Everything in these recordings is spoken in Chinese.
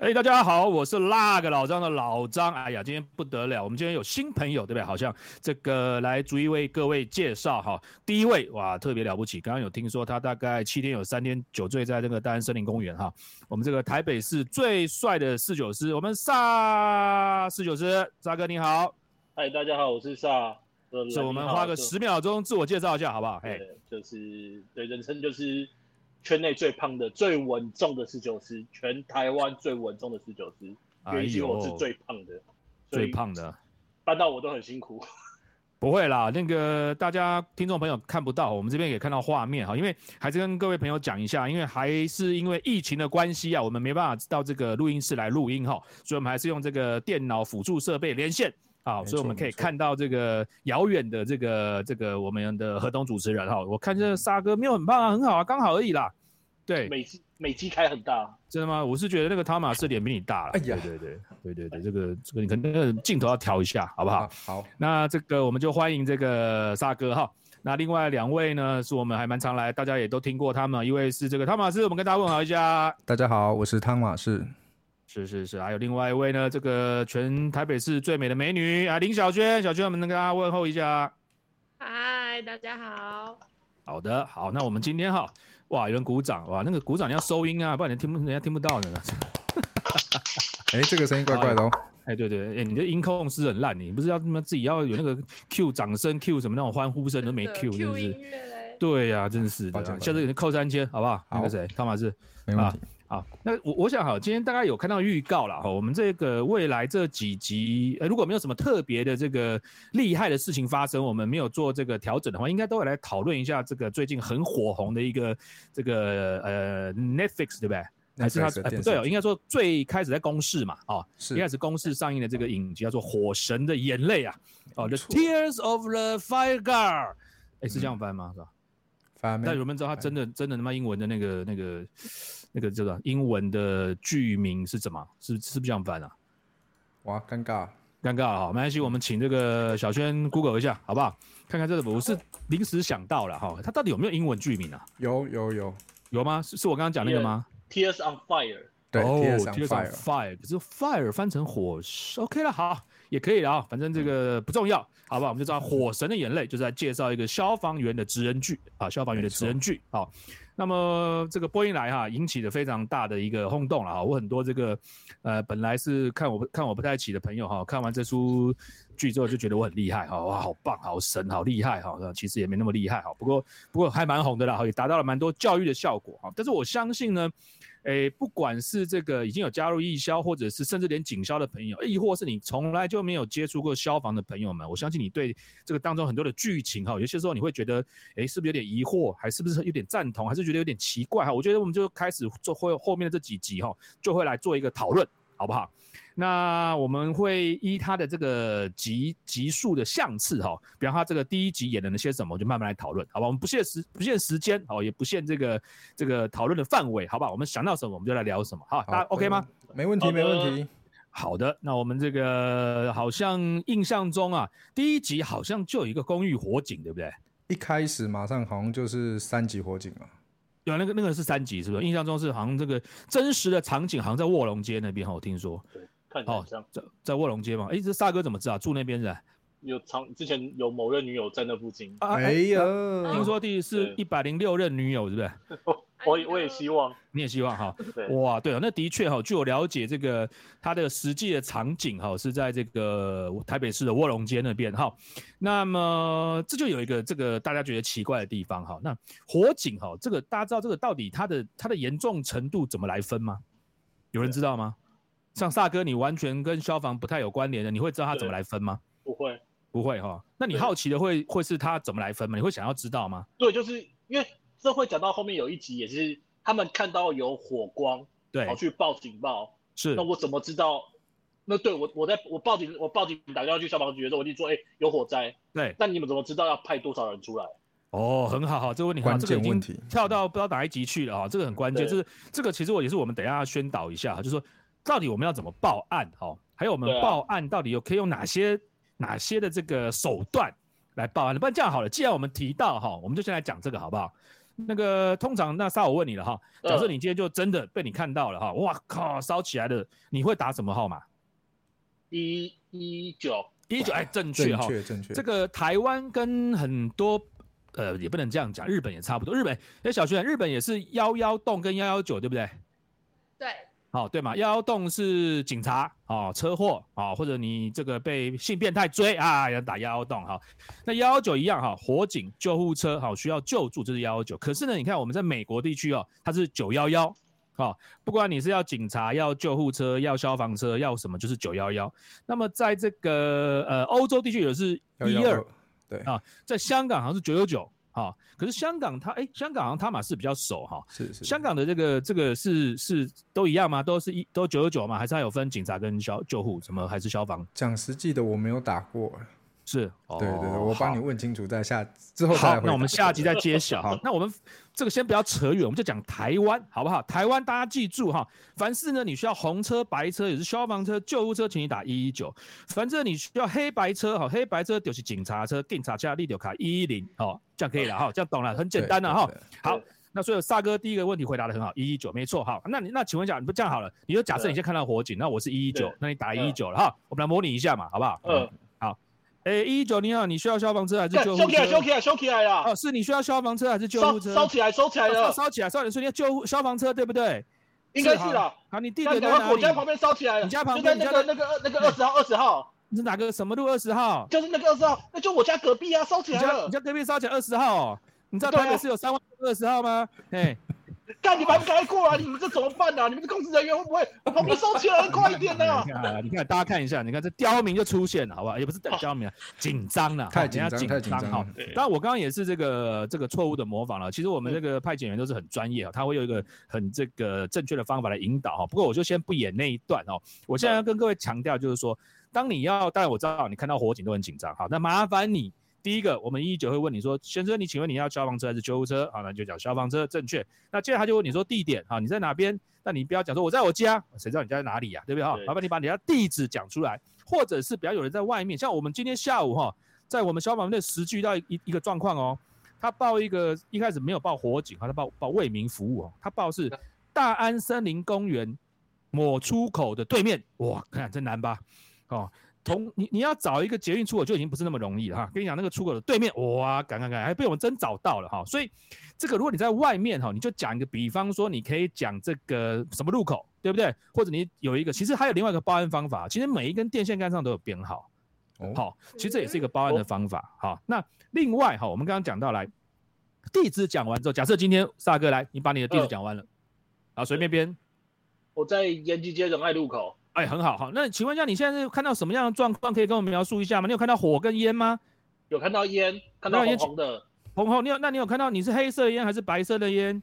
哎，大家好，我是那个老张的老张。哎呀，今天不得了，我们今天有新朋友，对不对？好像这个来逐一为各位介绍哈。第一位哇，特别了不起，刚刚有听说他大概七天有三天酒醉在那个大安森林公园哈。我们这个台北市最帅的侍酒师，我们萨侍酒师，沙哥你好。嗨，大家好，我是萨。是我们花个十秒钟自我介绍一下，好不好？嘿，就是对人生就是。圈内最胖的、最稳重的十九师，全台湾最稳重的十九师，原因我是最胖的，最胖的，搬到我都很辛苦。不会啦，那个大家听众朋友看不到，我们这边也看到画面哈，因为还是跟各位朋友讲一下，因为还是因为疫情的关系啊，我们没办法到这个录音室来录音哈，所以我们还是用这个电脑辅助设备连线。好，所以我们可以看到这个遥远的这个这个我们的河东主持人哈，我看这沙哥没有很胖啊，很好啊，刚好而已啦。对，美肌美肌开很大，真的吗？我是觉得那个汤马斯脸比你大了。哎呀，对对对对对对，这个这个你可能镜头要调一下，好不好？好，那这个我们就欢迎这个沙哥哈。那另外两位呢，是我们还蛮常来，大家也都听过他们。一位是这个汤马斯，我们跟大家问好一下。大家好，我是汤马斯。是是是，还有另外一位呢，这个全台北市最美的美女啊，林小娟，小娟，我们能跟大家问候一下。嗨，大家好。好的，好，那我们今天哈，哇，有人鼓掌，哇，那个鼓掌你要收音啊，不然你听不，人家听不到的。哎，这个声音怪怪的哦。哎，对对，哎，你的音控是很烂，你不是要他妈自己要有那个 Q 掌声 Q 什么那种欢呼声都没 Q，是不是？对呀，真的是的，下次给你扣三千，好不好？那个谁，汤马斯，没问题。好，那我我想好，今天大概有看到预告了哈。我们这个未来这几集，呃，如果没有什么特别的这个厉害的事情发生，我们没有做这个调整的话，应该都会来讨论一下这个最近很火红的一个这个呃 Netflix 对不对？还是它不对哦，应该说最开始在公示嘛，哦，一开始公示上映的这个影集叫做《火神的眼泪》啊，哦，The Tears of the Fire God，哎，是这样翻吗？是吧？翻。但有没有知道他真的真的他妈英文的那个那个？那个这个英文的剧名是怎么？是是不是这样翻啊？哇，尴尬，尴尬哈，没关系，我们请这个小轩 Google 一下，好不好？看看这个，我是临时想到了哈，他到底有没有英文剧名啊？有有有有吗？是是我刚刚讲那个吗？Tears on Fire，对，Tears on Fire，可是 Fire 翻成火，OK 了，好，也可以了啊，反正这个不重要，好吧？我们就知道《火神的眼泪》就是在介绍一个消防员的职人剧啊，消防员的职人剧，好。那么这个播音来哈，引起了非常大的一个轰动了哈。我很多这个，呃，本来是看我看我不太起的朋友哈，看完这出剧之后就觉得我很厉害哈，哇，好棒，好神，好厉害哈。其实也没那么厉害哈，不过不过还蛮红的啦，也达到了蛮多教育的效果哈。但是我相信呢。诶，不管是这个已经有加入义消，或者是甚至连警消的朋友，亦或是你从来就没有接触过消防的朋友们，我相信你对这个当中很多的剧情哈，有些时候你会觉得，诶，是不是有点疑惑，还是不是有点赞同，还是觉得有点奇怪哈？我觉得我们就开始做后后面的这几集哈，就会来做一个讨论，好不好？那我们会依他的这个集集数的相次哈，比方他这个第一集演了那些什么，就慢慢来讨论，好吧？我们不限时不限时间哦，也不限这个这个讨论的范围，好吧？我们想到什么我们就来聊什么，好，大家 OK 吗？没问题，没问题。好的，那我们这个好像印象中啊，第一集好像就有一个公寓火警，对不对？一开始马上好像就是三级火警嘛。有那个那个是三级是不是？印象中是好像这个真实的场景好像在卧龙街那边哈，我听说。对，看哦在在卧龙街嘛？哎，这萨哥怎么知道住那边的？有长之前有某任女友在那附近。哎呀，听说第是一百零六任女友，是不是？我我也希望，你也希望哈。哇，对啊，那的确哈，据我了解，这个它的实际的场景哈是在这个台北市的卧龙街那边哈。那么这就有一个这个大家觉得奇怪的地方哈。那火警哈，这个大家知道这个到底它的它的严重程度怎么来分吗？有人知道吗？像萨哥，你完全跟消防不太有关联的，你会知道它怎么来分吗？不会，不会哈。那你好奇的会会是他怎么来分吗？你会想要知道吗？对，就是因为这会讲到后面有一集也是他们看到有火光，对，跑去报警报。是，那我怎么知道？那对我我在我报警我报警打电话去消防局的时候，我就说哎有火灾。对，那你们怎么知道要派多少人出来？哦，很好哈，这个问题关键问题跳到不知道哪一集去了啊，这个很关键，就是这个其实我也是我们等一下要宣导一下哈，就是说。到底我们要怎么报案？哈，还有我们报案到底有可以用哪些哪些的这个手段来报案？不然这样好了，既然我们提到哈，我们就先来讲这个好不好？那个通常那沙我问你了哈，假设嗯你今天就真的被你看到了哈，哇靠，烧起来了，你会打什么号码？一一九，一九哎，正确正哈。确正确。这个台湾跟很多呃也不能这样讲，日本也差不多。日本哎，小轩日本也是幺幺洞跟幺幺九，对不对？对，好、对嘛？幺幺洞是警察哦，车祸啊、哦，或者你这个被性变态追啊，要打幺幺洞哈。那幺幺九一样哈、火警、救护车好、需要救助，这是幺幺九。可是呢，你看我们在美国地区哦，它是九幺幺。好，不管你是要警察、要救护车、要消防车、要什么，就是九幺幺。那么在这个呃欧洲地区也是一二112，对啊，在香港好像是九九九啊。可是香港它哎，香港好像他马是比较熟哈、是是香港的这个这个是是都一样吗？都是一都九九九吗？还是它有分警察跟消救护什么？还是消防？讲实际的，我没有打过。是，对对对，哦我帮你好问清楚，再下之后再回那我们下集再揭晓哈。那我们这个先不要扯远，我们就讲台湾好不好？台湾大家记住哈，凡是呢你需要红车、白车，也是消防车、救护车，请你打一一九；反正你需要黑白车哈，黑白车就是警察车，警察加立丢卡一一零，哦，这样可以了哈，这样懂了，很简单了哈。好，那所以萨哥第一个问题回答的很好，一一九没错。哈，那你那请问一下，你不这样好了，你就假设你先看到火警，那我是一一九对，那你打一一九了哈，我们来模拟一下嘛，好不好？嗯，好。诶，一一九你好，你需要消防车还是干救护收起来，收车？起来，收起来啦！哦，是你需要消防车还是救烧护车？烧起来，烧起来了，烧起来，烧起来，所要救护消防车对不对？应该是啦。好，你地干点在哪里我家？旁边烧起来了，你家旁就在那个那个那个二十号，二十号，你是哪个什么路二十号？就是那个二十号，那就我家隔壁啊，烧起来了你家隔壁烧起来二十号哦？你知道台北市有三万二十号吗？哎，干，你们还不赶快过来？你们这怎么办啊？你们这公司人员会不会我旁边烧起来？快一点呐你！看啊，你看大家看一下，你看这刁民就出现了，好不好？也不是等刁民啊，紧张了，太紧张太紧张哈了。对当然，我刚刚也是这个这个错误的模仿了。其实我们这个派遣员都是很专业啊，他会有一个很这个正确的方法来引导哈。不过我就先不演那一段哦。我现在要跟各位强调，就是说，当你要，当然我知道你看到火警都很紧张，好，那麻烦你。第一个，我们一一九会问你说，先生，你请问你要消防车还是救护车？好，那就讲消防车，正确。那接着他就问你说地点，好，你在哪边？那你不要讲说我在我家，谁知道你家在哪里呀、对不对哈？对麻烦你把你家地址讲出来，或者是不要有人在外面，像我们今天下午哈，在我们消防队实际遇到一一一个状况哦，他报一个一开始没有报火警，他报报为民服务哦，他报是大安森林公园某出口的对面，哇，看真难吧？哦，同你你要找一个捷运出口就已经不是那么容易了哈。跟你讲，那个出口的对面，哇，赶赶赶，还被我们真找到了哈。所以这个如果你在外面哈，你就讲一个，比方说你可以讲这个什么路口，对不对？或者你有一个，其实还有另外一个报案方法，其实每一根电线杆上都有编号。哦，好，其实这也是一个报案的方法。好，那另外哈，我们刚刚讲到来地址讲完之后，假设今天萨哥来，你把你的地址嗯讲完了，好，随便编，我在延吉街仁爱路口，哎，很好，好，那请问一下，你现在是看到什么样的状况？可以跟我们描述一下吗？你有看到火跟烟吗？有看到烟，看到烟红红的，红红，你有那你有看到你是黑色的烟还是白色的烟？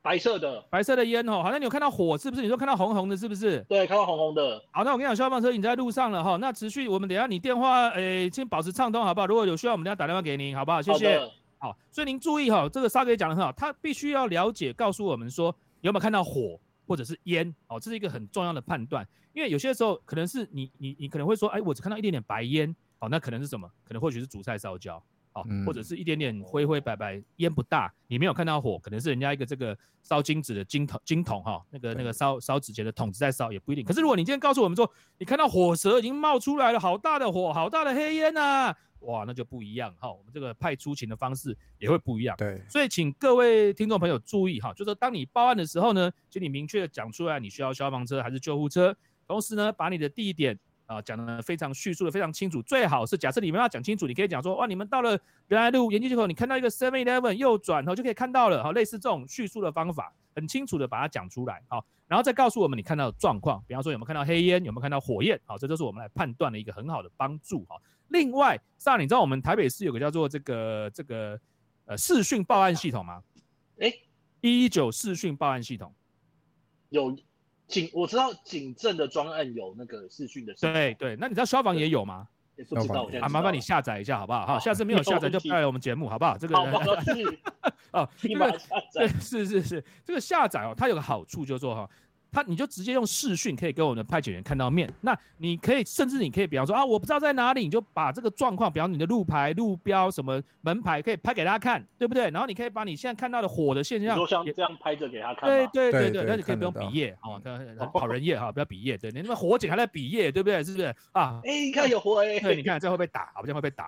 白色的，白色的烟哦，好，那你有看到火是不是？你说看到红红的，是不是？对，看到红红的，好，那我跟你讲，消防车已经在路上了哈。那持续，我们等一下你电话，诶，先保持畅通好不好？如果有需要，我们等一下打电话给您，好不好？谢谢。好，好，所以您注意哈，这个沙哥也讲的很好，他必须要了解，告诉我们说有没有看到火或者是烟哦，这是一个很重要的判断。因为有些时候可能是你你你可能会说，哎，我只看到一点点白烟，哦，那可能是什么？可能或许是主菜烧焦。哦，嗯或者是一点点灰灰白白，烟不大，你没有看到火，可能是人家一个这个烧金纸的金桶金桶哈，那个那个烧烧纸钱的桶子在烧，也不一定。可是如果你今天告诉我们说，你看到火舌已经冒出来了，好大的火，好大的黑烟呐、哇，那就不一样哈，我们这个派出勤的方式也会不一样。对，所以请各位听众朋友注意哈，就是说当你报案的时候呢，请你明确的讲出来你需要消防车还是救护车，同时呢，把你的地点啊讲的非常叙述的非常清楚，最好是假设你们要讲清楚，你可以讲说哇，你们到了原来路研究街口，你看到一个 Seven Eleven 右转后就可以看到了，好，类似这种叙述的方法，很清楚的把它讲出来，好，然后再告诉我们你看到的状况，比方说有没有看到黑烟，有没有看到火焰，好，这都是我们来判断的一个很好的帮助，哈。另外，上你知道我们台北市有个叫做这个这个呃视讯报案系统吗？哎，一一九视讯报案系统。有警，我知道警政的专案有那个视讯的，对对，那你知道消防也有吗？也不知道，我现在知道麻烦你下载一下好不好？哈，下次没有下载 就不要来我们节目好不好？这个好，我去，哦，这个 对，是是是，这个下载哦，它有个好处就是说哈，他你就直接用视讯可以跟我们的派遣员看到面。那你可以甚至你可以比方说啊，我不知道在哪里，你就把这个状况，比方你的路牌、路标、什么门牌，可以拍给他看，对不对？然后你可以把你现在看到的火的现象，说像这样拍着给他看。对对对对，那你可以不用比耶，哦，跑人耶哈，不要比耶，对你那边火警还在比耶，对不对？是不是啊？哎，你看有火哎，对，你看这会被打，好像会被打，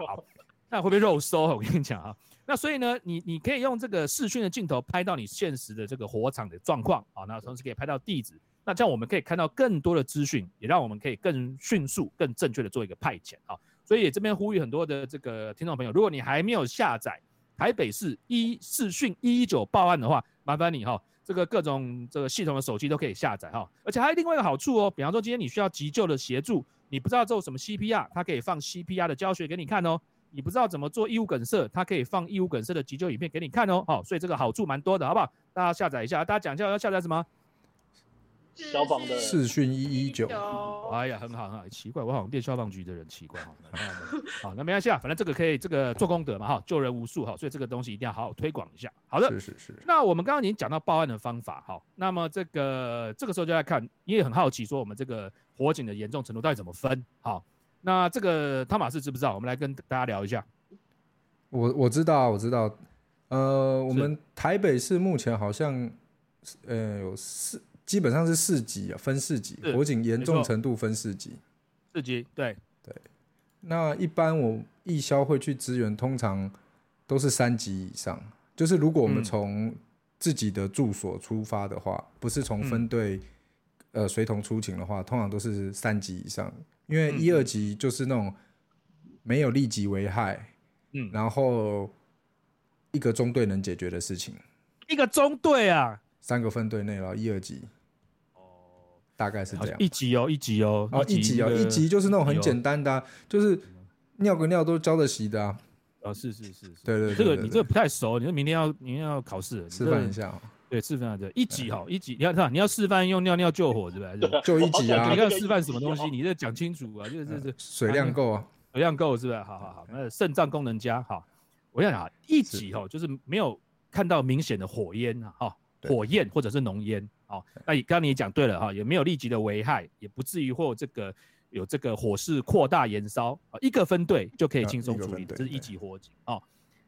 那会被肉收。我跟你讲啊。那所以呢，你你可以用这个视讯的镜头拍到你现实的这个火场的状况啊，那同时可以拍到地址，那这样我们可以看到更多的资讯，也让我们可以更迅速、更正确的做一个派遣啊。所以这边呼吁很多的这个听众朋友，如果你还没有下载台北市一视讯一一九报案的话，麻烦你哈，这个各种这个系统的手机都可以下载哈，而且还有另外一个好处哦，比方说今天你需要急救的协助，你不知道做什么 CPR，它可以放 CPR 的教学给你看哦。你不知道怎么做异物梗塞，它可以放异物梗塞的急救影片给你看哦。好，所以这个好处蛮多的，好不好？大家下载一下，大家讲一下要下载什么？消防的视讯一一九。哎呀，很好很好，奇怪，我好像变消防局的人，奇怪哈。好，那没关系啊，反正这个可以这个做功德嘛哈，救人无数哈，所以这个东西一定要好好推广一下。好的，是是是。那我们刚刚已经讲到报案的方法，好，那么这个这个时候就来看，你也很好奇说我们这个火警的严重程度到底怎么分？好。那这个汤马士知不知道？我们来跟大家聊一下。我我知道，我知道。呃，我们台北市目前好像，呃，有四，基本上是四级啊，分四级，火警严重程度分四级。四级，对对。那一般我义消会去支援，通常都是三级以上。就是如果我们从自己的住所出发的话，不是从分队呃随同出勤的话，通常都是三级以上。因为一二级就是那种没有立即危害，嗯，然后一个中队能解决的事情，一个中队啊，三个分队内了，一二级，哦，大概是这样，一级哦，一级哦，哦，一级哦，一级就是那种很简单的，就是尿个尿都交得洗的啊，啊，是是是，对对，这个你这个不太熟，你说明天要明天要考试，示范一下。对，示范的一级哈，一级，你要看，你要示范用尿尿救火是吧？就一级啊！你要示范什么东西？你这讲清楚啊！就是是水量够啊，水量够是不是？好好好，那肾脏功能佳好。我想啊一级哈，就是没有看到明显的火焰啊，哈，火焰或者是浓烟。好，那刚刚你也讲对了哈，也没有立即的危害，也不至于或这个有这个火势扩大燃烧啊，一个分队就可以轻松处理的，这是一级火警啊。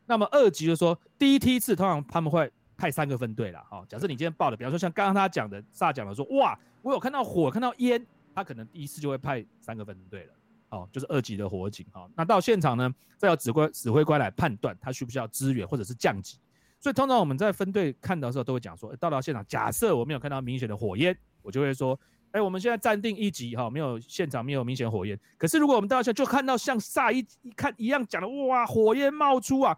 那么二级就是说第一梯次通常他们会。派三个分队了，哈。假设你今天报的，比方说像刚刚他讲的，萨讲的说，哇，我有看到火，看到烟，他可能第一次就会派三个分队了，哦，就是二级的火警，哈。那到现场呢，再由指挥指挥官来判断他需不需要支援或者是降级。所以通常我们在分队看到的时候，都会讲说，到了现场，假设我没有看到明显的火焰，我就会说，哎，我们现在暂定一级，哈，没有现场没有明显火焰。可是如果我们到现就看到像萨一一看一样讲的，哇，火焰冒出啊。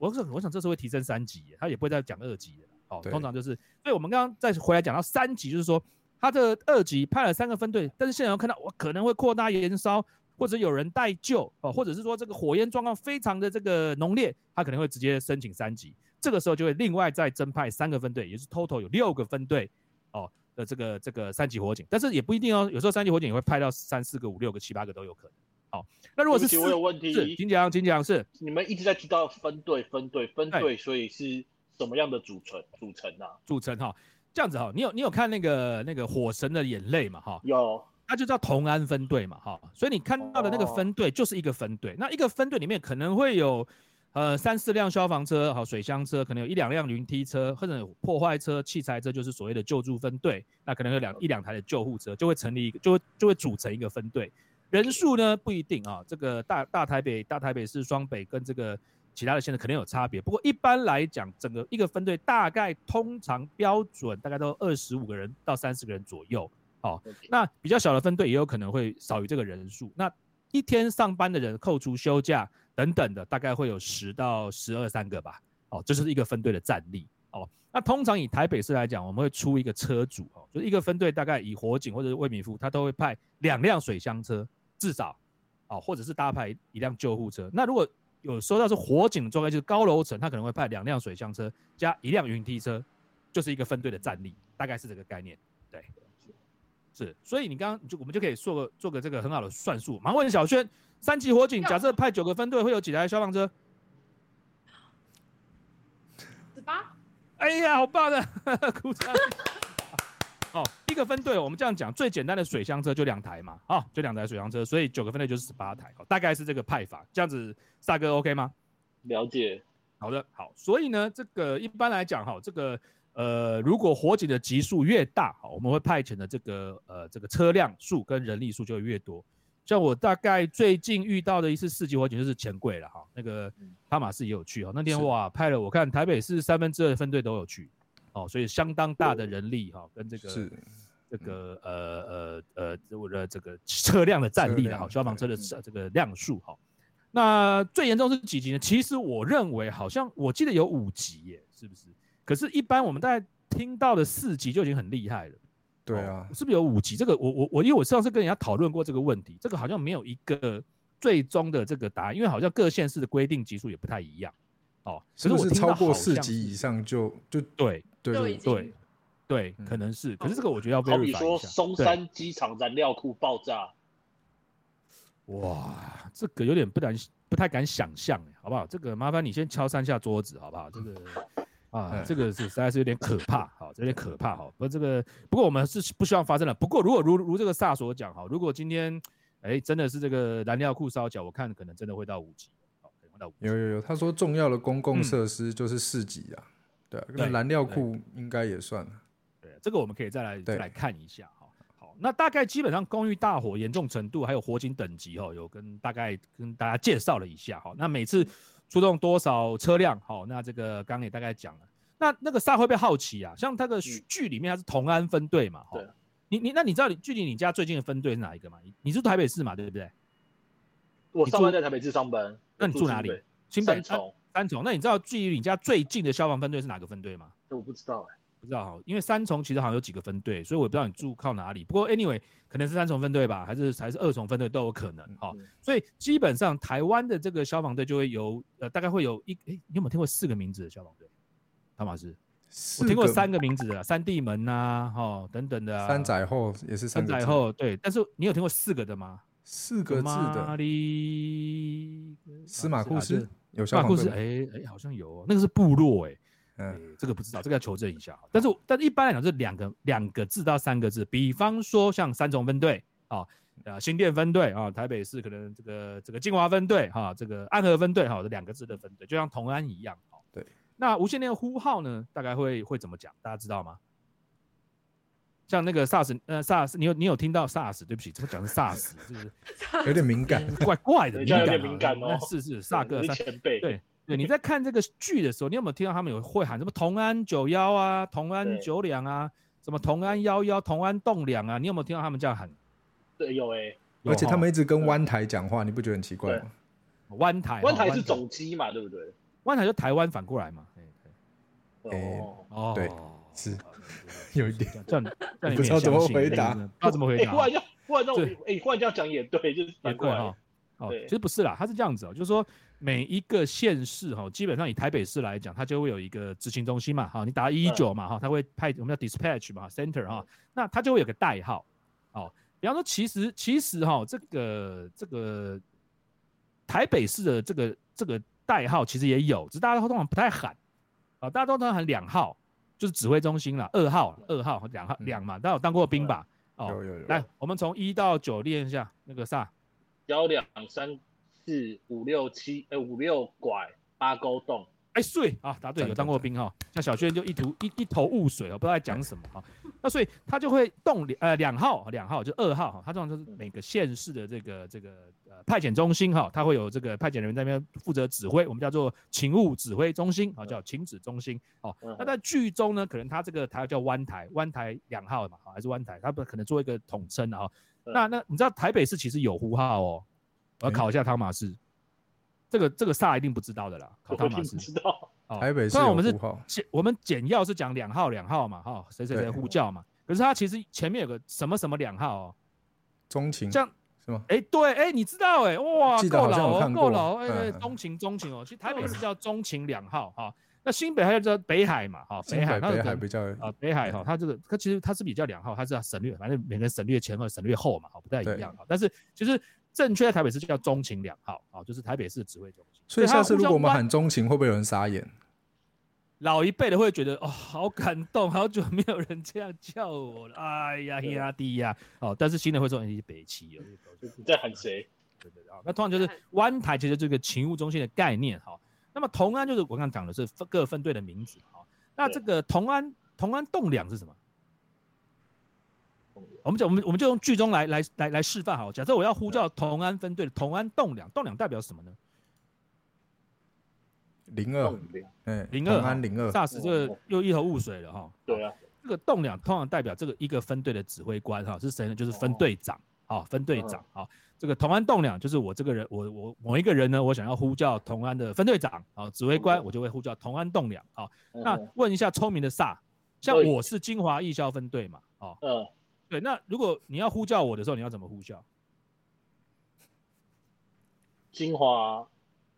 我想，我想这次会提升三级，他也不会再讲二级的哦，通常就是，所以我们刚刚再回来讲到三级，就是说他的二级派了三个分队，但是现场看到我可能会扩大燃烧，或者有人待救哦，或者是说这个火焰状况非常的这个浓烈，他可能会直接申请三级。这个时候就会另外再增派三个分队，也是 total 有六个分队哦的这个这个三级火警，但是也不一定哦，有时候三级火警也会派到三四个、五六个、七八个都有可能。好，那如果是我有问题，是请讲请讲是你们一直在提到分队分队分队，所以是什么样的组成组成呢？组成哈，这样子哈，你有你有看那个那个火神的眼泪嘛哈？有，那就叫同安分队嘛哈，所以你看到的那个分队就是一个分队，那一个分队里面可能会有呃三四辆消防车，好水箱车，可能有一两辆云梯车或者有破坏车、器材车，就是所谓的救助分队，那可能有两一两台的救护车，就会成立一个，就会就会组成一个分队。人数呢不一定啊，这个大大台北、大台北市、双北跟这个其他的县市肯定有差别。不过一般来讲，整个一个分队大概通常标准大概都二十五个人到三十个人左右。好，那比较小的分队也有可能会少于这个人数。那一天上班的人扣除休假等等的，大概会有十到十二三个吧。哦，这是一个分队的战力。哦，那通常以台北市来讲，我们会出一个车组哦，就是一个分队大概以火警或者是卫民夫，他都会派两辆水箱车。至少，哦，或者是搭配一辆救护车。那如果有收到是火警的状态，就是高楼层，他可能会派两辆水箱车加一辆云梯车，就是一个分队的战力，大概是这个概念。对，是。所以你刚刚就我们就可以做个做个这个很好的算术。盲问小轩，三级火警，假设派九个分队，会有几台消防车？十八。哎呀，好棒的，鼓掌。好，一个。分队，我们这样讲，最简单的水箱车就两台嘛，哦，就两台水箱车，所以九个分队就是十八台，大概是这个派法。这样子，萨哥 OK 吗？了解。好的，好。所以呢，这个一般来讲，哈，这个呃，如果火警的级数越大，好，我们会派遣的这个呃这个车辆数跟人力数就会越多。像我大概最近遇到的一次四级火警就是钱柜了哈，那个哈马斯也有去哈，那天哇派了我看台北市三分之二的分队都有去，哦，所以相当大的人力哈，跟这个这个呃呃呃我的这个车辆的战力了哈，消防车的这个量数哈，那最严重是几级呢？其实我认为好像我记得有五级耶，是不是？可是，一般我们大概听到的四级就已经很厉害了。对啊，是不是有五级？这个我我我，因为我上次跟人家讨论过这个问题，这个好像没有一个最终的这个答案，因为好像各县市的规定级数也不太一样。哦，是不是超过四级以上就就对对对对对，可能是。可是这个我觉得要好比说松山机场燃料库爆炸，哇，这个有点不敢不太敢想象，好不好？这个麻烦你先敲三下桌子，好不好？这个。啊，这个是实在是有点可怕，好，有点可怕，好。不，这个不过我们是不希望发生了。不过如果如如这个萨所讲，哈，如果今天，哎，真的是这个燃料库烧脚，我看可能真的会到五级，到五。有有有，他说重要的公共设施就是市级啊，对，那燃料库应该也算。对，这个我们可以再来再来看一下，哈。好，那大概基本上公寓大火严重程度还有火警等级，哈，有跟大概跟大家介绍了一下，哈。那每次。出动多少车辆？好，那这个刚刚也大概讲了。那那个萨会不会好奇啊？像他的剧里面他是同安分队嘛？对。你你那你知道你距离你家最近的分队是哪一个吗？你你是台北市嘛？对不对？我上班在台北市上班。那你住哪里？三重。三重。那你知道距离你家最近的消防分队是哪个分队吗？我不知道哎。不知道哈，因为三重其实好像有几个分队，所以我不知道你住靠哪里。不过 anyway，可能是三重分队吧，还是还是二重分队都有可能哈。所以基本上台湾的这个消防队就会有呃，大概会有一哎，你有没有听过四个名字的消防队？汤马斯，我听过三个名字的，三地门呐，哈等等的。三载后也是三载后，对。但是你有听过四个的吗？四个字的。司马库斯有消防队？哎哎，好像有，那个是部落哎。嗯，这个不知道，这个要求证一下。但是，但是一般来讲是两个两个字到三个字。比方说像三重分队啊，呃，新店分队啊，台北市可能这个这个金华分队哈，这个安和分队哈，这两个字的分队，就像同安一样。对。那无线电呼号呢，大概会会怎么讲？大家知道吗？像那个 SARS，呃，SARS，你有你有听到 SARS？对不起，怎么讲是 SARS？是不 是有点敏感？怪怪的，敏感，敏感哦。是是，萨哥，前辈，对。对，你在看这个剧的时候，你有没有听到他们有会喊什么“同安九幺”啊，“同安九两”啊，什么“同安幺幺”、“同安栋两”啊？你有没有听到他们这样喊？对，有哎，而且他们一直跟湾台讲话，你不觉得很奇怪吗？湾台，湾台是总机嘛，对不对？湾台就台湾反过来嘛。哦哦，对，是有一点这样，这样不知道怎么回答，不知道怎么回答。忽然要，忽然让我，哎，忽然这样讲也对，就是也对哈。哦，其实不是啦，他是这样子哦，就是说。每一个县市哈，基本上以台北市来讲，它就会有一个执行中心嘛，哈，你打一一九嘛，哈，它会派我们叫 dispatch 嘛，center 哈，那它就会有个代号，哦，比方说其实其实哈，这个这个台北市的这个这个代号其实也有，只是大家通常不太喊，啊，大家都通常喊两号，就是指挥中心了，二号二号和两号两嘛，大家有当过兵吧？哦，有有有。来，我们从一到九练一下那个啥，幺两三。四五六七，哎，五六拐八沟洞，哎，碎啊，答对，有当过兵哈。像小轩就一头一一头雾水哦，不知道在讲什么哈。那所以他就会动两呃两号两号就二号哈，他这种就是每个县市的这个这个呃派遣中心哈，他会有这个派遣人员在那边负责指挥，我们叫做勤务指挥中心啊，叫勤指中心哦。那在剧中呢，可能他这个台叫湾台湾台两号嘛，还是湾台，他不可能做一个统称啊。那那你知道台北市其实有呼号哦。我要考一下汤马斯，这个这个萨一定不知道的啦。考汤马斯，知道。台北虽然我们是简我们简要是讲两号两号嘛，哈，谁谁谁呼叫嘛。可是他其实前面有个什么什么两号哦，钟情这样是吗？哎，对，哎，你知道哎，哇，够老哦，够老，哎，钟情钟情哦。其实台北是叫钟情两号哈，那新北还叫北海嘛，哈，北海北海比较啊，北海哈，它这个它其实它是比较两号，它是要省略，反正每个省略前和省略后嘛，哈，不太一样哈。但是其实。正确的台北市就叫中情两号，啊，就是台北市的指挥中心。所以下次如果我们喊中情，会不会有人傻眼？老一辈的会觉得哦，好感动，好久没有人这样叫我了，哎呀，兄弟呀，哦，但是新的会说你是北齐哦，你在喊谁？对对对，啊，那通常就是湾台其实这个勤务中心的概念哈。那么同安就是我刚刚讲的是分各分队的名字哈。那这个同安同安栋梁是什么？我们讲我们我们就用剧中来来来来示范好。假设我要呼叫同安分队的同安栋梁，栋梁代表什么呢？零二，哎，零二，安零二，霎时这个又一头雾水了哈。对啊，这个栋梁通常代表这个一个分队的指挥官哈，是谁呢？就是分队长，啊，分队长，啊，这个同安栋梁就是我这个人，我我某一个人呢，我想要呼叫同安的分队长，啊，指挥官我就会呼叫同安栋梁，啊，那问一下聪明的萨，像我是金华义消分队嘛，哦，嗯，对，那如果你要呼叫我的时候，你要怎么呼叫？金华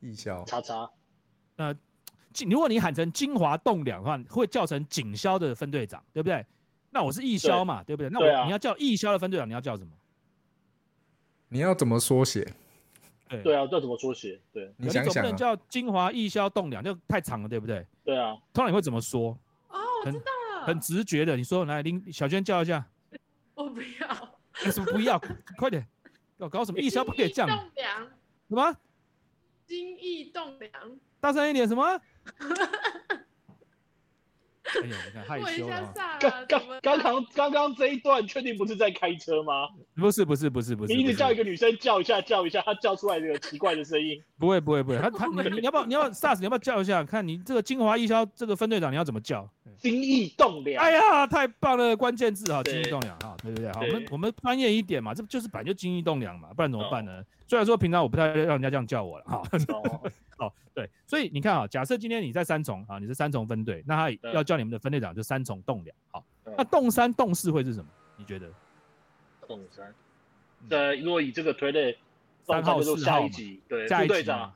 义消，叉叉。呃，如果你喊成金华栋梁的话，会叫成警消的分队长，对不对？那我是义消嘛，对不对？那我你要叫义消的分队长，你要叫什么？你要怎么缩写？对对啊，要怎么缩写？对，你想想，不能叫金华义消栋梁，就太长了，对不对？对啊，通常你会怎么说？哦，我知道了，很直觉的，你说来，林小娟叫一下。我不要。为什么不要？快点！要搞什么？义消不可以这样。栋梁。什么？金义栋梁。大声一点，什么？哎呦，你看害羞了。刚刚刚刚 刚刚这一段，确定不是在开车吗？不是不是不是不是。你一直叫一个女生叫一下叫一下，她叫出来这个奇怪的声音。不会不会不会，她她你你要不要你要 SARS 你要不要叫一下？看你这个金华义消这个分队长你要怎么叫？金义栋梁。哎呀，太棒了，关键字哈，金义栋梁哈，对不对？好，我们我们专业一点嘛，这就是本来就金义栋梁嘛，不然怎么办呢？虽然说平常我不太让人家这样叫我了哈。哦，对，所以你看啊，假设今天你在三重啊，你是三重分队，那他要叫你们的分队长就三重栋梁，好，那栋三栋四会是什么？你觉得？栋三，呃，如果以这个推类，三号四号对，副队长，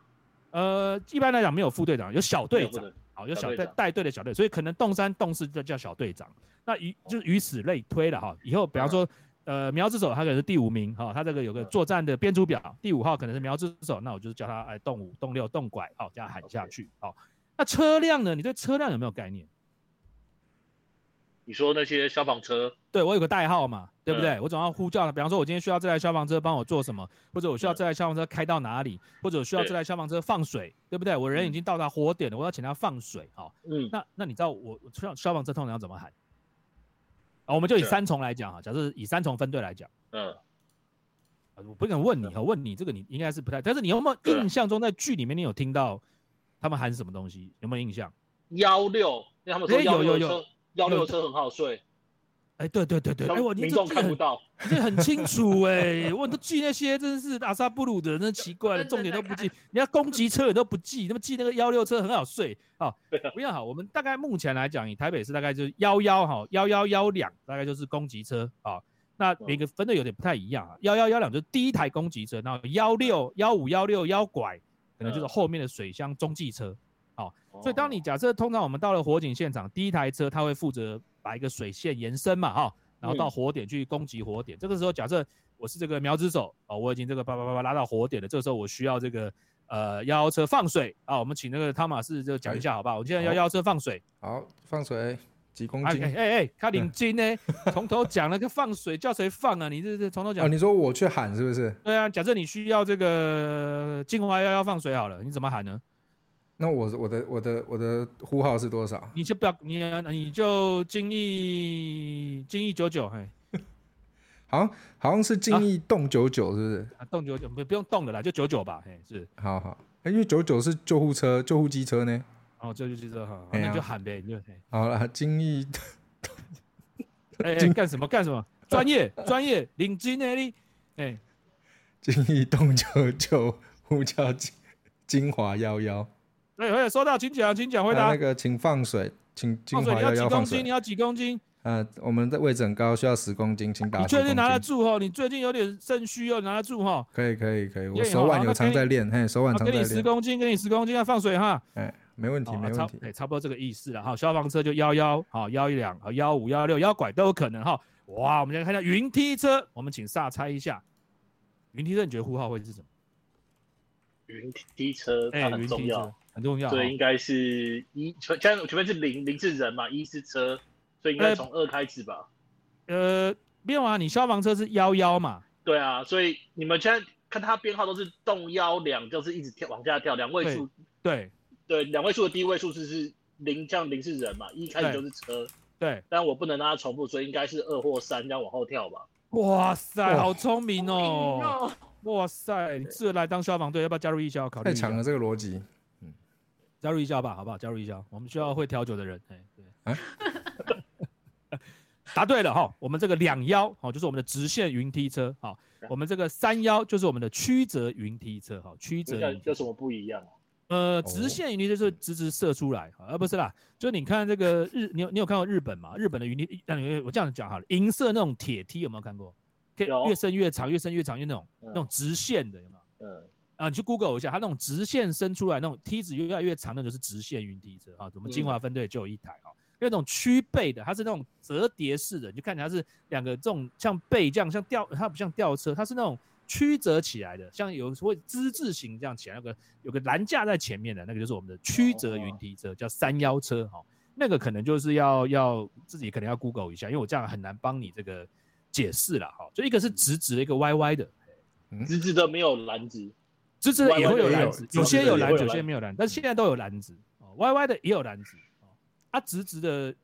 呃，一般来讲没有副队长，有小队长，好，有小队带队的小队，所以可能动三动四就叫小队长，那以就是以此类推了哈，以后比方说。呃，苗之手他可能是第五名哈，他这个有个作战的编组表，第五号可能是苗之手，那我就是叫他哎动五、动六、动拐，好，这样喊下去，好。那车辆呢？你对车辆有没有概念？你说那些消防车？对我有个代号嘛，对不对？我总要呼叫，比方说我今天需要这台消防车帮我做什么，或者我需要这台消防车开到哪里，或者我需要这台消防车放水，对不对？我人已经到达火点了，我要请他放水，好。嗯。那那你知道我消消防车通常要怎么喊？啊，我们就以三重来讲哈，假设以三重分队来讲，嗯，我不敢问你哈，问你这个你应该是不太，但是你有没有印象中在剧里面你有听到他们喊什么东西？有没有印象？幺六，他们说幺六车，幺六车很好睡。哎，对对对对，哎，我民众看不到，这很清楚哎，我都记那些真是阿萨布鲁的，那奇怪了，重点都不记，你要攻击车也都不记，那么记那个幺六车很好睡啊，不要好，我们大概目前来讲，以台北市大概就是幺幺哈幺幺幺两，大概就是攻击车啊，那每个分的有点不太一样啊，幺幺幺两就是第一台攻击车，然后幺六幺五幺六幺拐可能就是后面的水箱中继车，好，所以当你假设通常我们到了火警现场，第一台车它会负责。把一个水线延伸嘛，哈，然后到火点去攻击火点。这个时候，假设我是这个苗子手哦，我已经这个叭叭叭叭拉到火点了。这个时候，我需要这个呃幺幺车放水啊。我们请那个汤马士就讲一下，好不好？我现在要幺幺车放水。好，放水几公斤？哎哎，他领金呢？从头讲了个放水，叫谁放啊？你这这从头讲。你说我去喊是不是？对啊，假设你需要这个金华幺幺放水好了，你怎么喊呢？那我我的我的我的呼号是多少？你就不要你你就精益精益九九嘿，好像好像是精益动九九是不是？动九九不不用动的啦，就九九吧嘿是。好好，因为九九是救护车救护机车呢。哦，救护机车哈，那就喊呗，你就好了。精益，哎干什么干什么？专业专业领军呢你哎，精益 动九九呼叫金金华幺幺。哎，哎，收到，请讲，请讲，回答。那个，请放水，请金华幺幺放水。你要几公斤？呃，我们的位置很高，需要十公斤，请打。你确定拿得住哈？你最近有点肾虚哦，拿得住哈？可以，可以，可以。我手腕有常在练，嘿，手腕常在练。给你十公斤，给你十公斤，要放水哈。哎，没问题，没问题。哎，差不多这个意思了哈。消防车就幺幺，好幺一两，好幺五幺六幺拐都有可能哈。哇，我们来看一下云梯车，我们请煞猜一下，云梯车你觉得呼号会是什么？云梯车它很重要，很重要。对，应该是一前前前面是零零是人嘛，一是车，所以应该从二开始吧。呃，没有啊，你消防车是幺幺嘛？对啊，所以你们现在看它编号都是动幺两，就是一直跳往下跳，两位数。对对，两位数的第一位数是是零，这样零是人嘛，一开始就是车。对，但我不能让它重复，所以应该是二或三，这样往后跳吧。哇塞，好聪明哦！哇塞，你适合来当消防队，要不要加入义消？考虑太强了，这个逻辑。嗯，加入一下吧，好不好？加入一下，我们需要会调酒的人。哎，对。答对了哈，我们这个两幺好，就是我们的直线云梯车好，我们这个三幺就是我们的曲折云梯车好，曲折有什么不一样？呃，直线云梯就是直直射出来，而不是啦。就你看这个日，你有你有看过日本吗？日本的云梯，那你我这样讲好了，银色那种铁梯有没有看过？可以越伸越长，越伸越长，就那种那种直线的有没有？嗯。啊，你去 Google 一下，它那种直线伸出来那种梯子越来越长，那就是直线云梯车啊。我们金华分队就有一台啊，那种曲背的，它是那种折叠式的，就看起来是两个这种像背这样，像吊，它不像吊车，它是那种。曲折起来的，像有会之字形这样起来，那个有个栏架在前面的那个就是我们的曲折云梯车，叫三幺车哈。那个可能就是要要自己可能要 Google 一下，因为我这样很难帮你这个解释了哈。就一个是直直的，一个歪歪的，直直的没有篮子，直直的也会有篮子，有些有篮子，有些没有篮，但是现在都有篮子哦。歪歪的也有篮子哦，啊，直直的，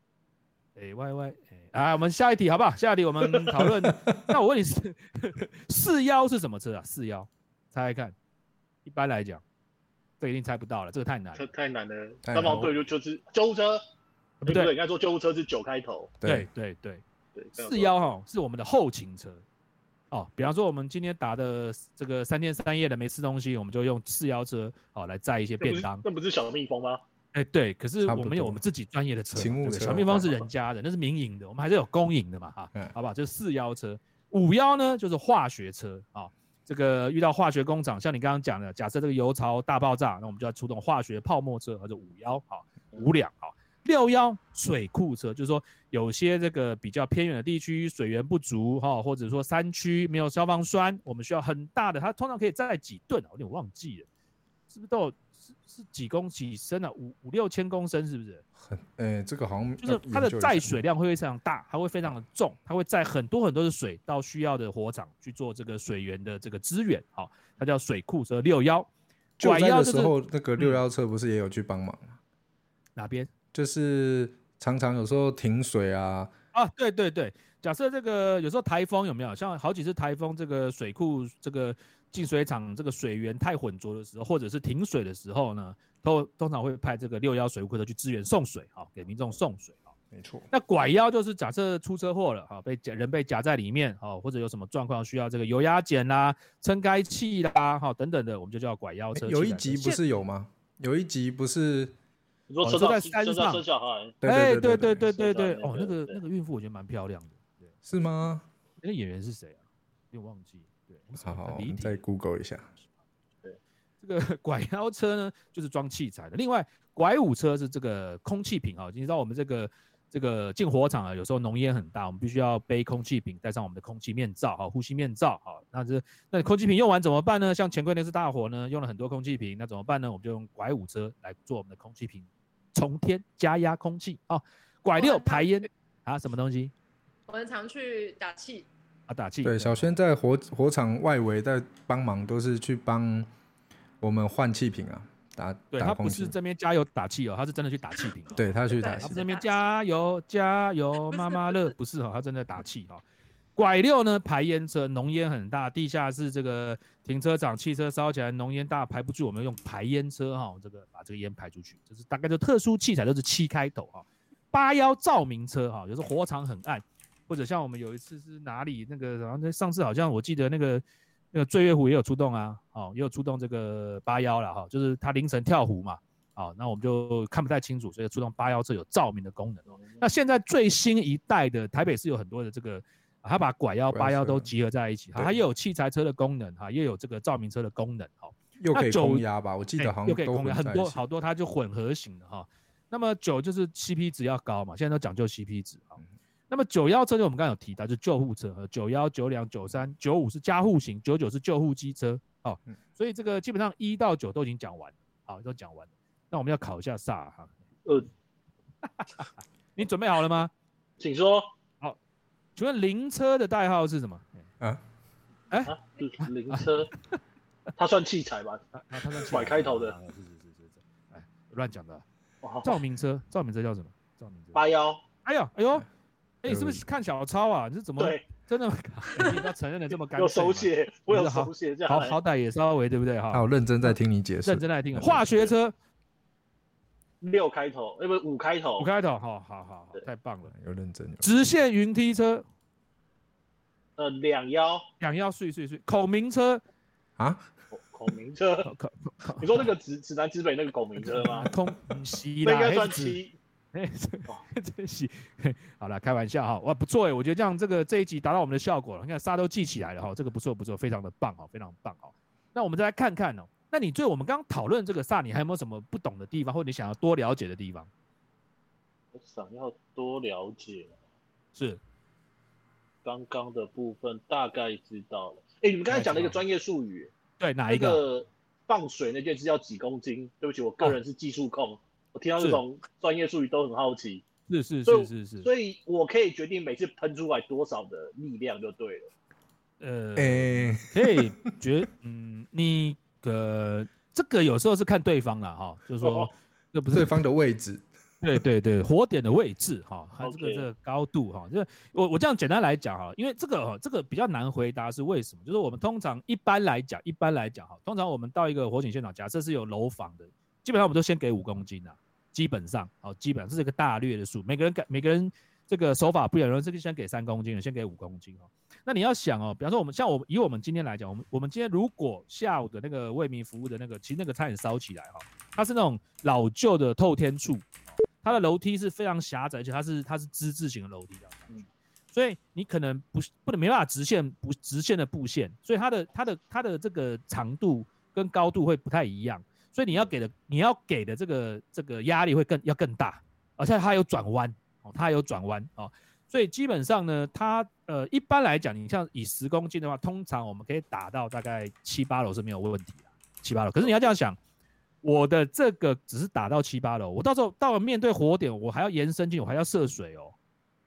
哎，歪歪。啊，我们下一题好不好？下一题我们讨论。那我问你是四幺是什么车啊？四幺，猜猜看。一般来讲，这一定猜不到了，这个太难。太太难了。消防队就就是救护车，不对，应该说救护车是九开头。对对对对。四幺哈是我们的后勤车。哦，比方说我们今天打的这个三天三夜的没吃东西，我们就用四幺车哦来载一些便当。那不是小蜜蜂吗？哎，对，可是我们有我们自己专业的车，小蜜蜂是人家的，那是民营的，我们还是有公营的嘛，哈，好不好？就是四幺车，五幺呢就是化学车啊，这个遇到化学工厂，像你刚刚讲的，假设这个油槽大爆炸，那我们就要出动化学泡沫车，或者五幺，好，五两，好，六幺水库车，就是说有些这个比较偏远的地区水源不足，哈，或者说山区没有消防栓，我们需要很大的，它通常可以载几吨啊？我有点忘记了，是不是都有？是是几公几升啊？五五六千公升是不是？很，诶，这个好像就是它的载水量会非常大，它会非常的重，它会载很多很多的水到需要的火场去做这个水源的这个支援。好，它叫水库车六幺。拐幺的时候，那个六幺车不是也有去帮忙吗？哪边？就是常常有时候停水啊。啊，对对对，假设这个有时候台风有没有？像好几次台风，这个水库这个。净水厂这个水源太浑浊的时候，或者是停水的时候呢，都通常会派这个六幺水库的去支援送水，哈，给民众送水，哈，没错。那拐幺就是假设出车祸了，哈，被夹人被夹在里面，哈，或者有什么状况需要这个油压减啦、撑开器啦，哈，等等的，我们就叫拐幺车。有一集不是有吗？有一集不是你说车在山上生小孩？哎，对对对对对，哦，那个那个孕妇我觉得蛮漂亮的，对，是吗？那个演员是谁啊？有点忘记。对好好，我们再 Google 一下。对，这个 拐腰车呢，就是装器材的。另外，拐五车是这个空气瓶啊。你知道我们这个这个进火场啊，有时候浓烟很大，我们必须要背空气瓶，带上我们的空气面罩，哈，呼吸面罩，哈。那这那空气瓶用完怎么办呢？像前柜那次大火呢，用了很多空气瓶，那怎么办呢？我们就用拐五车来做我们的空气瓶从天加压空气哦。拐六排烟啊，什么东西？我们常去打气。啊，打气。对，小轩在火火场外围在帮忙，都是去帮我们换气瓶啊，打。对他不是这边加油打气哦，他是真的去打气瓶。对他去打。他这边加油加油，妈妈乐不是哦，他正在打气哈。拐六呢，排烟车，浓烟很大，地下室这个停车场汽车烧起来，浓烟大排不住，我们用排烟车哈，这个把这个烟排出去，就是大概就特殊器材都是七开头哈。八幺照明车哈，有时候火场很暗。或者像我们有一次是哪里那个，然后那上次好像我记得那个那个醉月湖也有出动啊，哦，也有出动这个八幺了哈，就是它凌晨跳湖嘛，好，那我们就看不太清楚，所以出动八幺车有照明的功能。那现在最新一代的台北市有很多的这个，它把拐幺八幺都集合在一起，它又有器材车的功能哈，又有这个照明车的功能，哈，又可以空压吧？我记得好像又可以空压，很多好多它就混合型的哈。那么九就是 CP 值要高嘛，现在都讲究 CP 值啊。那么九幺车就我们刚刚有提到，就救护车，九幺、九两、九三、九五是加护型，九九是救护机车，好，所以这个基本上一到九都已经讲完，好，都讲完。那我们要考一下萨哈。呃，你准备好了吗？请说。好，请问灵车的代号是什么？啊？哎，灵车，它算器材吧？它它算拐开头的。是是是是是。哎，乱讲的。照明车，照明车叫什么？照明车。八幺。哎呀哎呦，哎，是不是看小抄啊？你是怎么？对，真的，你不要承认的这么干脆。有手写，我有手写，这样。好好歹也稍微对不对？哈。好，认真在听你解释。认真在听。化学车。六开头，哎不，五开头，五开头，好好好，太棒了，有认真。直线云梯车，呃，两幺，两幺，碎碎碎，孔明车，啊，孔明车，你说那个指指南指北那个孔明车吗？空西啦，应该算七，哎，真 是，好了，开玩笑哈，哇，不错哎，我觉得这样这个这一集达到我们的效果了，你看沙都记起来了哈，这个不错不错，非常的棒哈，非常棒哈，那我们再来看看哦。那你对我们刚刚讨论这个萨，你还有没有什么不懂的地方，或者你想要多了解的地方？我想要多了解，是刚刚的部分大概知道了。哎，你们刚才讲了一个专业术语，对，哪一个？放水那件事要几公斤？对不起，我个人是技术控，我听到这种专业术语都很好奇。是是是是是，所以我可以决定每次喷出来多少的力量就对了。呃，可以决，嗯，你。个这个有时候是看对方了哈，就是说这不是对方的位置，对对对，火点的位置哈，它这个这个高度哈，就是我我这样简单来讲哈，因为这个哈这个比较难回答是为什么？就是我们通常一般来讲，一般来讲哈，通常我们到一个火警现场，假设是有楼房的，基本上我们都先给五公斤啊，基本上哦，基本上这是一个大略的数，每个人给每个人这个手法不一样，有人这个先给三公斤的，先给五公斤哦。那你要想哦，比方说我们像我们以我们今天来讲，我们我们今天如果下午的那个为民服务的那个，其实那个差点烧起来哈，它是那种老旧的透天处，它的楼梯是非常狭窄，而且它是它是之字形的楼梯啊，嗯，所以你可能不不能没办法直线不直线的布线，所以它的它的它的这个长度跟高度会不太一样，所以你要给的你要给的这个这个压力会更要更大，而且它有转弯哦，它有转弯哦。所以基本上呢，它呃一般来讲，你像以十公斤的话，通常我们可以打到大概七八楼是没有问题的，七八楼。可是你要这样想，我的这个只是打到七八楼，我到时候到了面对火点，我还要延伸进，我还要涉水哦，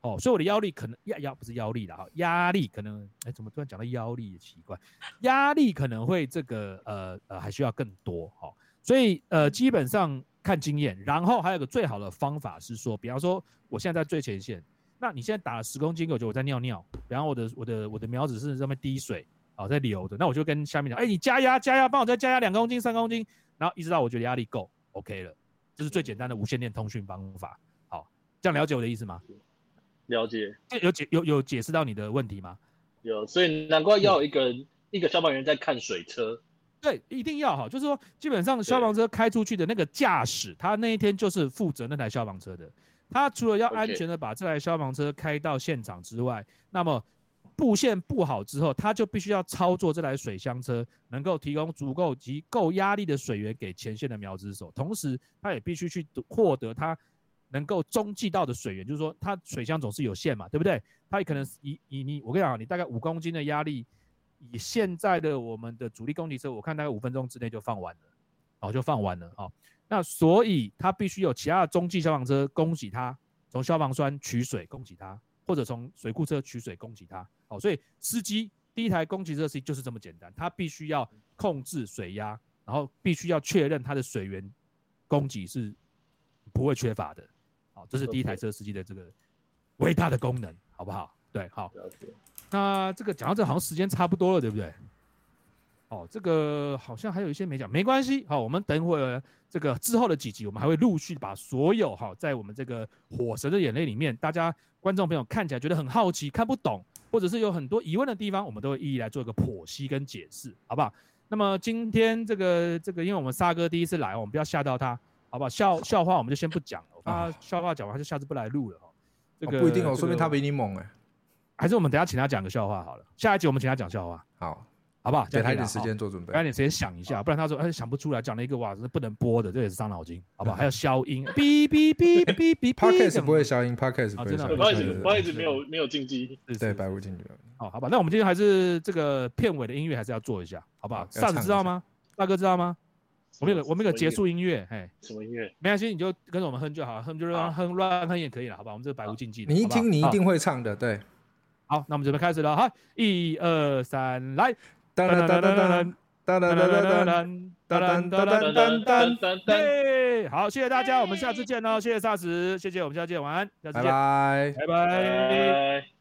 哦，所以我的腰力可能压压不是腰力的哈，压力可能哎怎么突然讲到腰力也奇怪，压力可能会这个呃呃还需要更多哈，所以呃基本上看经验，然后还有个最好的方法是说，比方说我现在在最前线。那你现在打了十公斤，我觉得我在尿尿，然后我的我的我的苗子是上面滴水啊，在流的，那我就跟下面讲，哎，你加压加压，帮我再加压两公斤三公斤，然后一直到我觉得压力够，OK 了，这是最简单的无线电通讯方法。好，这样了解我的意思吗？了解。有解有有解释到你的问题吗？有，所以难怪要有一个一个消防员在看水车。对，一定要哈，就是说基本上消防车开出去的那个驾驶，他那一天就是负责那台消防车的。他除了要安全的把这台消防车开到现场之外，那么布线布好之后，他就必须要操作这台水箱车，能够提供足够及够压力的水源给前线的苗子手，同时他也必须去获得他能够中继到的水源，就是说他水箱总是有限嘛，对不对？他也可能以以你我跟你讲，你大概五公斤的压力，以现在的我们的主力攻击车，我看大概五分钟之内就放完了，哦，就放完了哦。那所以他必须有其他的中继消防车供给他，从消防栓取水供给他，或者从水库车取水供给他。哦，所以司机第一台供给车司机就是这么简单，他必须要控制水压，然后必须要确认他的水源供给是不会缺乏的。好，这是第一台车司机的这个伟大的功能，好不好？对，好。那这个讲到这好像时间差不多了，对不对？哦，这个好像还有一些没讲，没关系。好，我们等会儿这个之后的几集，我们还会陆续把所有哈，在我们这个《火神的眼泪》里面，大家观众朋友看起来觉得很好奇、看不懂，或者是有很多疑问的地方，我们都会一一来做一个剖析跟解释，好不好？那么今天这个这个，因为我们沙哥第一次来，我们不要吓到他，好不好？笑笑话我们就先不讲了，他笑话讲完他就下次不来录了哈。这个不一定哦，说明他比你猛哎。还是我们等下请他讲个笑话好了，下一集我们请他讲笑话。好。好不好？给他一点时间做准备，给他点时间想一下，不然他说哎想不出来，讲了一个哇，这不能播的，这也是伤脑筋，好不好？还有消音，哔哔哔哔哔，Podcast 不会消音，Podcast 不会消音，Podcast 没有没有禁忌，对，百无禁忌。好，好吧，那我们今天还是这个片尾的音乐还是要做一下，好不好？萨子知道吗？大哥知道吗？我们有我们有结束音乐，哎，什么音乐？没关系，你就跟着我们哼就好，哼就让哼乱哼也可以了，好吧？我们这个百无禁忌，你一听你一定会唱的，对。好，那我们准备开始了，哈，一二三，来。噔噔噔噔噔噔噔噔噔噔噔噔噔噔好，谢谢大家，我们下次见喽，谢谢萨斯，谢谢，我们下次见，晚安，下次见，拜拜，拜拜。